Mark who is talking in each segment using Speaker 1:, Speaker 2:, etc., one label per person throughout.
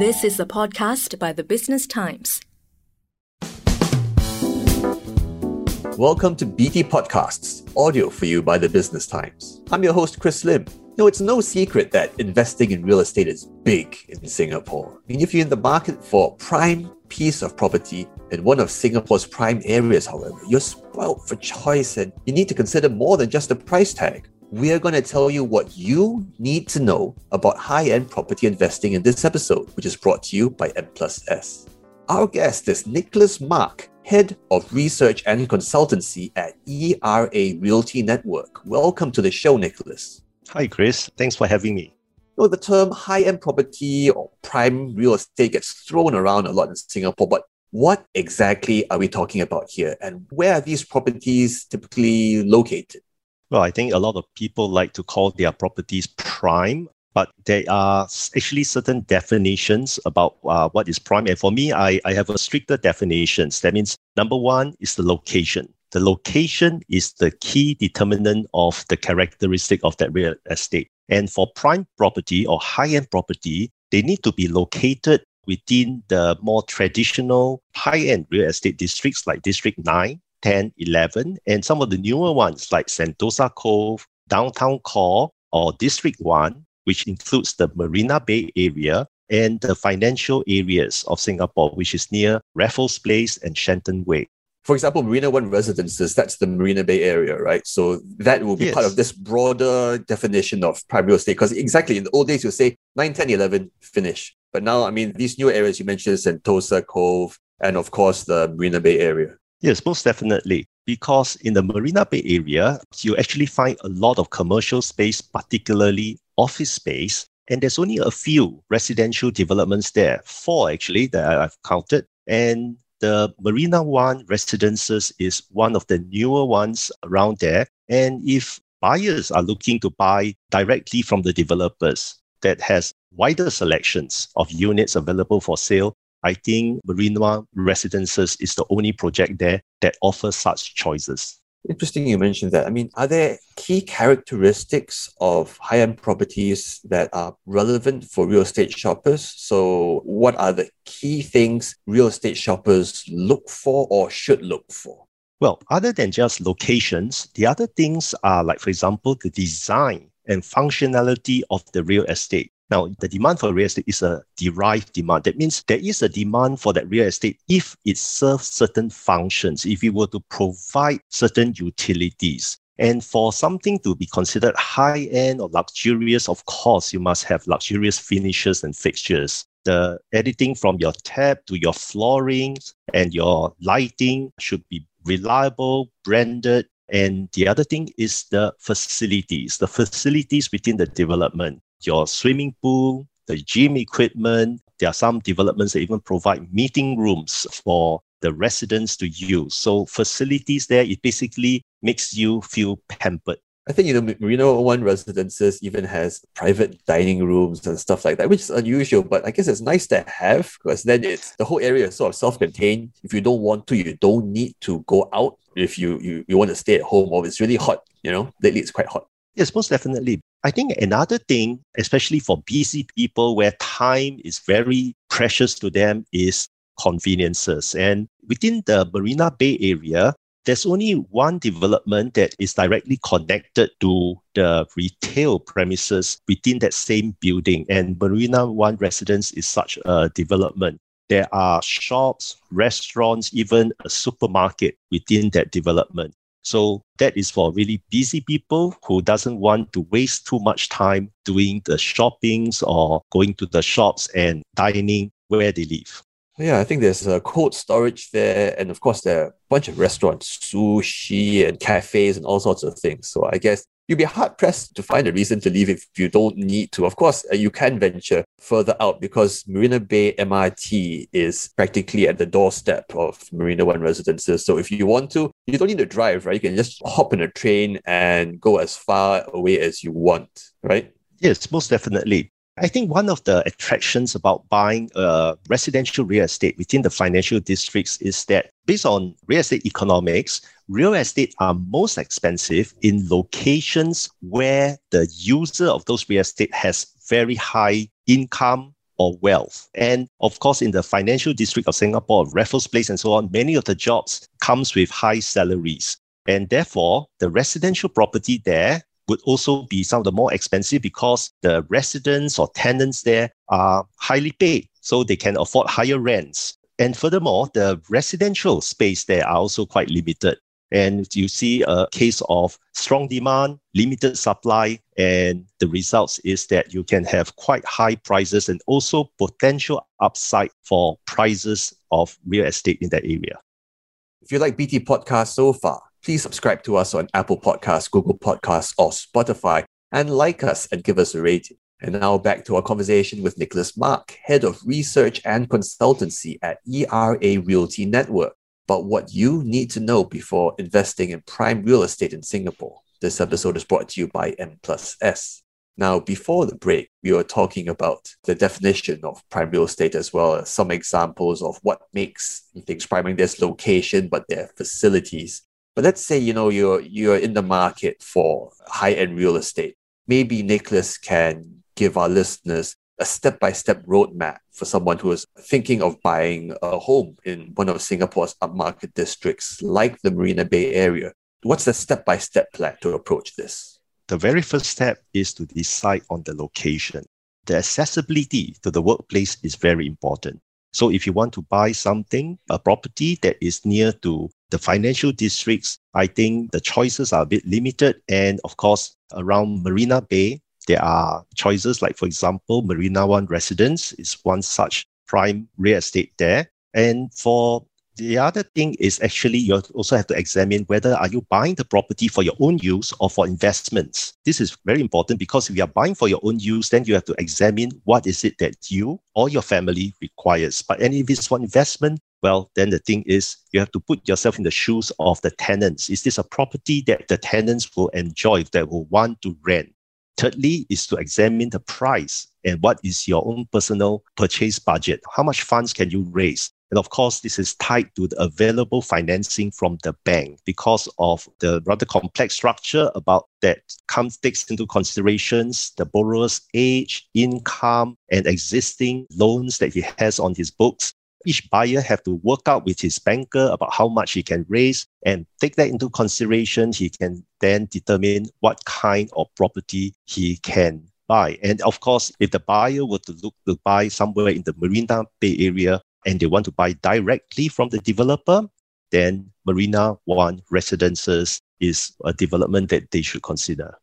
Speaker 1: This is a podcast by the Business Times.
Speaker 2: Welcome to BT Podcasts, audio for you by the Business Times. I'm your host, Chris Lim. No, it's no secret that investing in real estate is big in Singapore. Mean, if you're in the market for a prime piece of property in one of Singapore's prime areas, however, you're spoiled for choice and you need to consider more than just the price tag. We are going to tell you what you need to know about high end property investing in this episode, which is brought to you by M Plus S. Our guest is Nicholas Mak, Head of Research and Consultancy at ERA Realty Network. Welcome to the show, Nicholas.
Speaker 3: Hi, Chris. Thanks for having me.
Speaker 2: You know, the term high end property or prime real estate gets thrown around a lot in Singapore, but what exactly are we talking about here? And where are these properties typically located?
Speaker 3: Well, I think a lot of people like to call their properties prime, but there are actually certain definitions about uh, what is prime. And for me, I, I have a stricter definitions. That means number one is the location. The location is the key determinant of the characteristic of that real estate. And for prime property or high-end property, they need to be located within the more traditional high-end real estate districts like District 9, 10, 11, and some of the newer ones like Sentosa Cove, Downtown Core, or District 1, which includes the Marina Bay area and the financial areas of Singapore, which is near Raffles Place and Shenton Way.
Speaker 2: For example, Marina One Residences, that's the Marina Bay area, right? So that will be yes. part of this broader definition of prime real estate. Because exactly in the old days, you say 9, 10, 11, finish. But now, I mean, these new areas you mentioned, Sentosa Cove, and of course the Marina Bay area.
Speaker 3: Yes, most definitely. Because in the Marina Bay area, you actually find a lot of commercial space, particularly office space. And there's only a few residential developments there, four actually that I've counted. And the Marina One Residences is one of the newer ones around there. And if buyers are looking to buy directly from the developers that has wider selections of units available for sale, I think Marina Residences is the only project there that offers such choices.
Speaker 2: Interesting you mentioned that. I mean, are there key characteristics of high end properties that are relevant for real estate shoppers? So, what are the key things real estate shoppers look for or should look for?
Speaker 3: Well, other than just locations, the other things are like, for example, the design and functionality of the real estate. Now, the demand for real estate is a derived demand. That means there is a demand for that real estate if it serves certain functions, if it were to provide certain utilities. And for something to be considered high end or luxurious, of course, you must have luxurious finishes and fixtures. The editing from your tap to your flooring and your lighting should be reliable, branded, and the other thing is the facilities, the facilities within the development your swimming pool, the gym equipment. There are some developments that even provide meeting rooms for the residents to use. So facilities there, it basically makes you feel pampered.
Speaker 2: I think, you know, Marina One Residences even has private dining rooms and stuff like that, which is unusual, but I guess it's nice to have because then it's the whole area is sort of self-contained. If you don't want to, you don't need to go out if you, you, you want to stay at home or it's really hot, you know, lately it's quite hot.
Speaker 3: Yes, most definitely. I think another thing, especially for busy people where time is very precious to them, is conveniences. And within the Marina Bay area, there's only one development that is directly connected to the retail premises within that same building. And Marina One Residence is such a development. There are shops, restaurants, even a supermarket within that development. So that is for really busy people who doesn't want to waste too much time doing the shoppings or going to the shops and dining where they live.
Speaker 2: Yeah, I think there's a cold storage there, and of course there are a bunch of restaurants, sushi and cafes and all sorts of things. So I guess you'd be hard pressed to find a reason to leave if you don't need to. Of course, uh, you can venture further out because Marina Bay MRT is practically at the doorstep of Marina One residences. So if you want to, you don't need to drive, right? You can just hop on a train and go as far away as you want, right?
Speaker 3: Yes, most definitely. I think one of the attractions about buying a residential real estate within the financial districts is that based on real estate economics, real estate are most expensive in locations where the user of those real estate has very high income or wealth. And of course, in the financial district of Singapore, Raffles Place and so on, many of the jobs comes with high salaries. And therefore, the residential property there would also be some of the more expensive because the residents or tenants there are highly paid, so they can afford higher rents. And furthermore, the residential space there are also quite limited. And you see a case of strong demand, limited supply, and the results is that you can have quite high prices and also potential upside for prices of real estate in that area.
Speaker 2: If you like BT Podcast so far, please subscribe to us on Apple Podcasts, Google Podcasts, or Spotify, and like us and give us a rating. And now back to our conversation with Nicholas Mak, Head of Research and Consultancy at ERA Realty Network, about what you need to know before investing in prime real estate in Singapore. This episode is brought to you by M Plus S. Now, before the break, we were talking about the definition of prime real estate as well as some examples of what makes things prime this location, but their facilities. But let's say you know you're you're in the market for high end real estate. Maybe Nicholas can give our listeners a step by step roadmap for someone who is thinking of buying a home in one of Singapore's upmarket districts, like the Marina Bay area. What's the step by step plan to approach this?
Speaker 3: The very first step is to decide on the location. The accessibility to the workplace is very important. So if you want to buy something, a property that is near to the financial districts, I think the choices are a bit limited. And of course, around Marina Bay, there are choices like, for example, Marina One Residence is one such prime real estate there. And for the other thing is actually you also have to examine whether are you buying the property for your own use or for investments. This is very important because if you are buying for your own use, then you have to examine what is it that you or your family requires. But and if it's for investment, well, then the thing is you have to put yourself in the shoes of the tenants. Is this a property that the tenants will enjoy, that will want to rent? Thirdly, is to examine the price and what is your own personal purchase budget. How much funds can you raise? And of course, this is tied to the available financing from the bank because of the rather complex structure about that comes takes into considerations the borrower's age, income, and existing loans that he has on his books. Each buyer have to work out with his banker about how much he can raise and take that into consideration. He can then determine what kind of property he can buy. And of course, if the buyer were to look to buy somewhere in the Marina Bay area, and they want to buy directly from the developer, then Marina One Residences is a development that they should consider.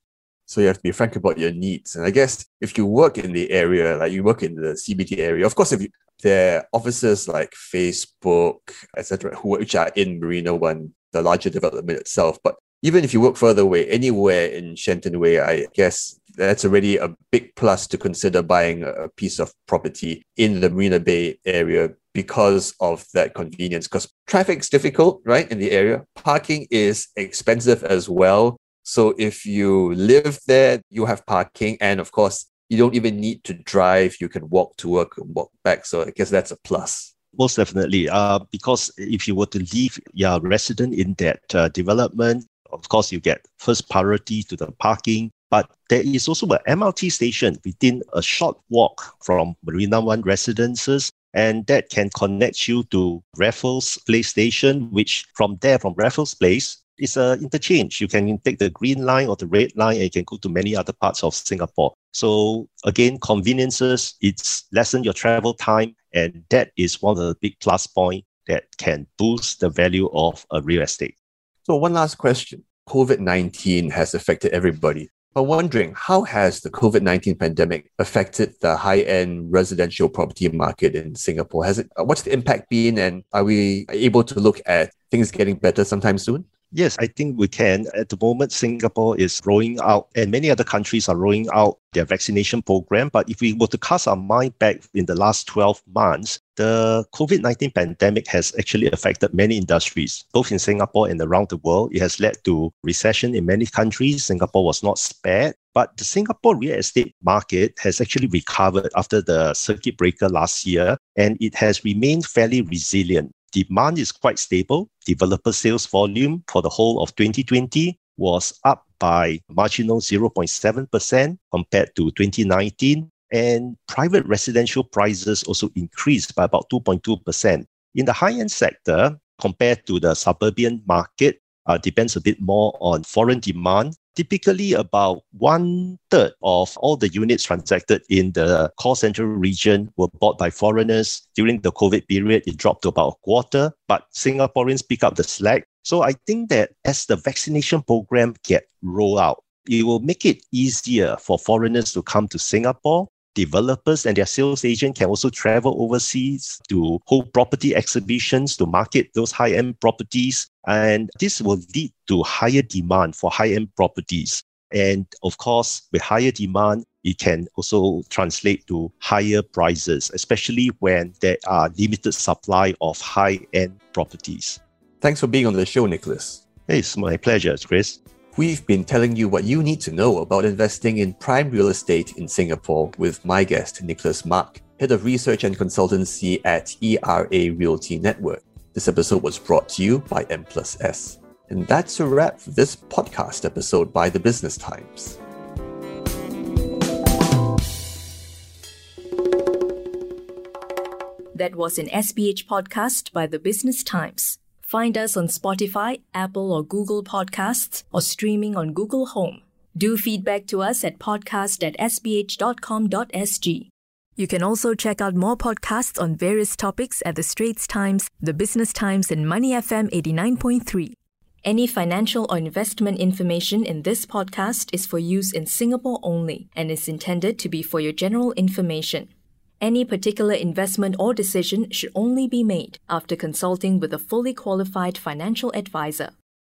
Speaker 2: So you have to be frank about your needs. And I guess if you work in the area, like you work in the CBD area, of course, if you, there are offices like Facebook, etc., which are in Marina One, the larger development itself. But even if you work further away, anywhere in Shenton Way, I guess that's already a big plus to consider buying a piece of property in the Marina Bay area because of that convenience. Because traffic's difficult, right, in the area. Parking is expensive as well. So if you live there, you have parking. And of course, you don't even need to drive. You can walk to work and walk back. So I guess that's a plus.
Speaker 3: Most definitely. Uh, because if you were to leave your resident in that uh, development, of course, you get first priority to the parking. But there is also an MRT station within a short walk from Marina One residences, and that can connect you to Raffles Place Station, which from there, from Raffles Place, is an interchange. You can take the green line or the red line and you can go to many other parts of Singapore. So again, conveniences, it's lessen your travel time. And that is one of the big plus point that can boost the value of a real estate.
Speaker 2: So one last question. COVID-19 has affected everybody. But wondering, how has the COVID 19 pandemic affected the high end residential property market in Singapore? Has it, what's the impact been, and are we able to look at things getting better sometime soon?
Speaker 3: Yes, I think we can. At the moment, Singapore is rolling out, and many other countries are rolling out their vaccination program. But if we were to cast our mind back in the last 12 months, the COVID 19 pandemic has actually affected many industries, both in Singapore and around the world. It has led to recession in many countries. Singapore was not spared. But the Singapore real estate market has actually recovered after the circuit breaker last year, and it has remained fairly resilient demand is quite stable. Developer sales volume for the whole of 2020 was up by marginal 0.7% compared to 2019. And private residential prices also increased by about 2.2%. In the high end sector, compared to the suburban market, uh, depends a bit more on foreign demand. Typically, about one third of all the units transacted in the core central region were bought by foreigners. During the COVID period, it dropped to about a quarter, but Singaporeans pick up the slack. So I think that as the vaccination program get rolled out, it will make it easier for foreigners to come to Singapore developers and their sales agent can also travel overseas to hold property exhibitions to market those high end properties. And this will lead to higher demand for high end properties. And of course, with higher demand, it can also translate to higher prices, especially when there are limited supply of high end properties.
Speaker 2: Thanks for being on the show, Nicholas.
Speaker 3: It's my pleasure, Chris.
Speaker 2: We've been telling you what you need to know about investing in prime real estate in Singapore with my guest, Nicholas Mak, Head of Research and Consultancy at ERA Realty Network. This episode was brought to you by M plus S. And that's a wrap for this podcast episode by the Business Times.
Speaker 1: That was an SPH podcast by the Business Times. Find us on Spotify, Apple or Google Podcasts, or streaming on Google Home. Do feedback to us at podcast at sph.com.sg. You can also check out more podcasts on various topics at The Straits Times, The Business Times, and Money FM 89.3. Any financial or investment information in this podcast is for use in Singapore only and is intended to be for your general information. Any particular investment or decision should only be made after consulting with a fully qualified financial advisor.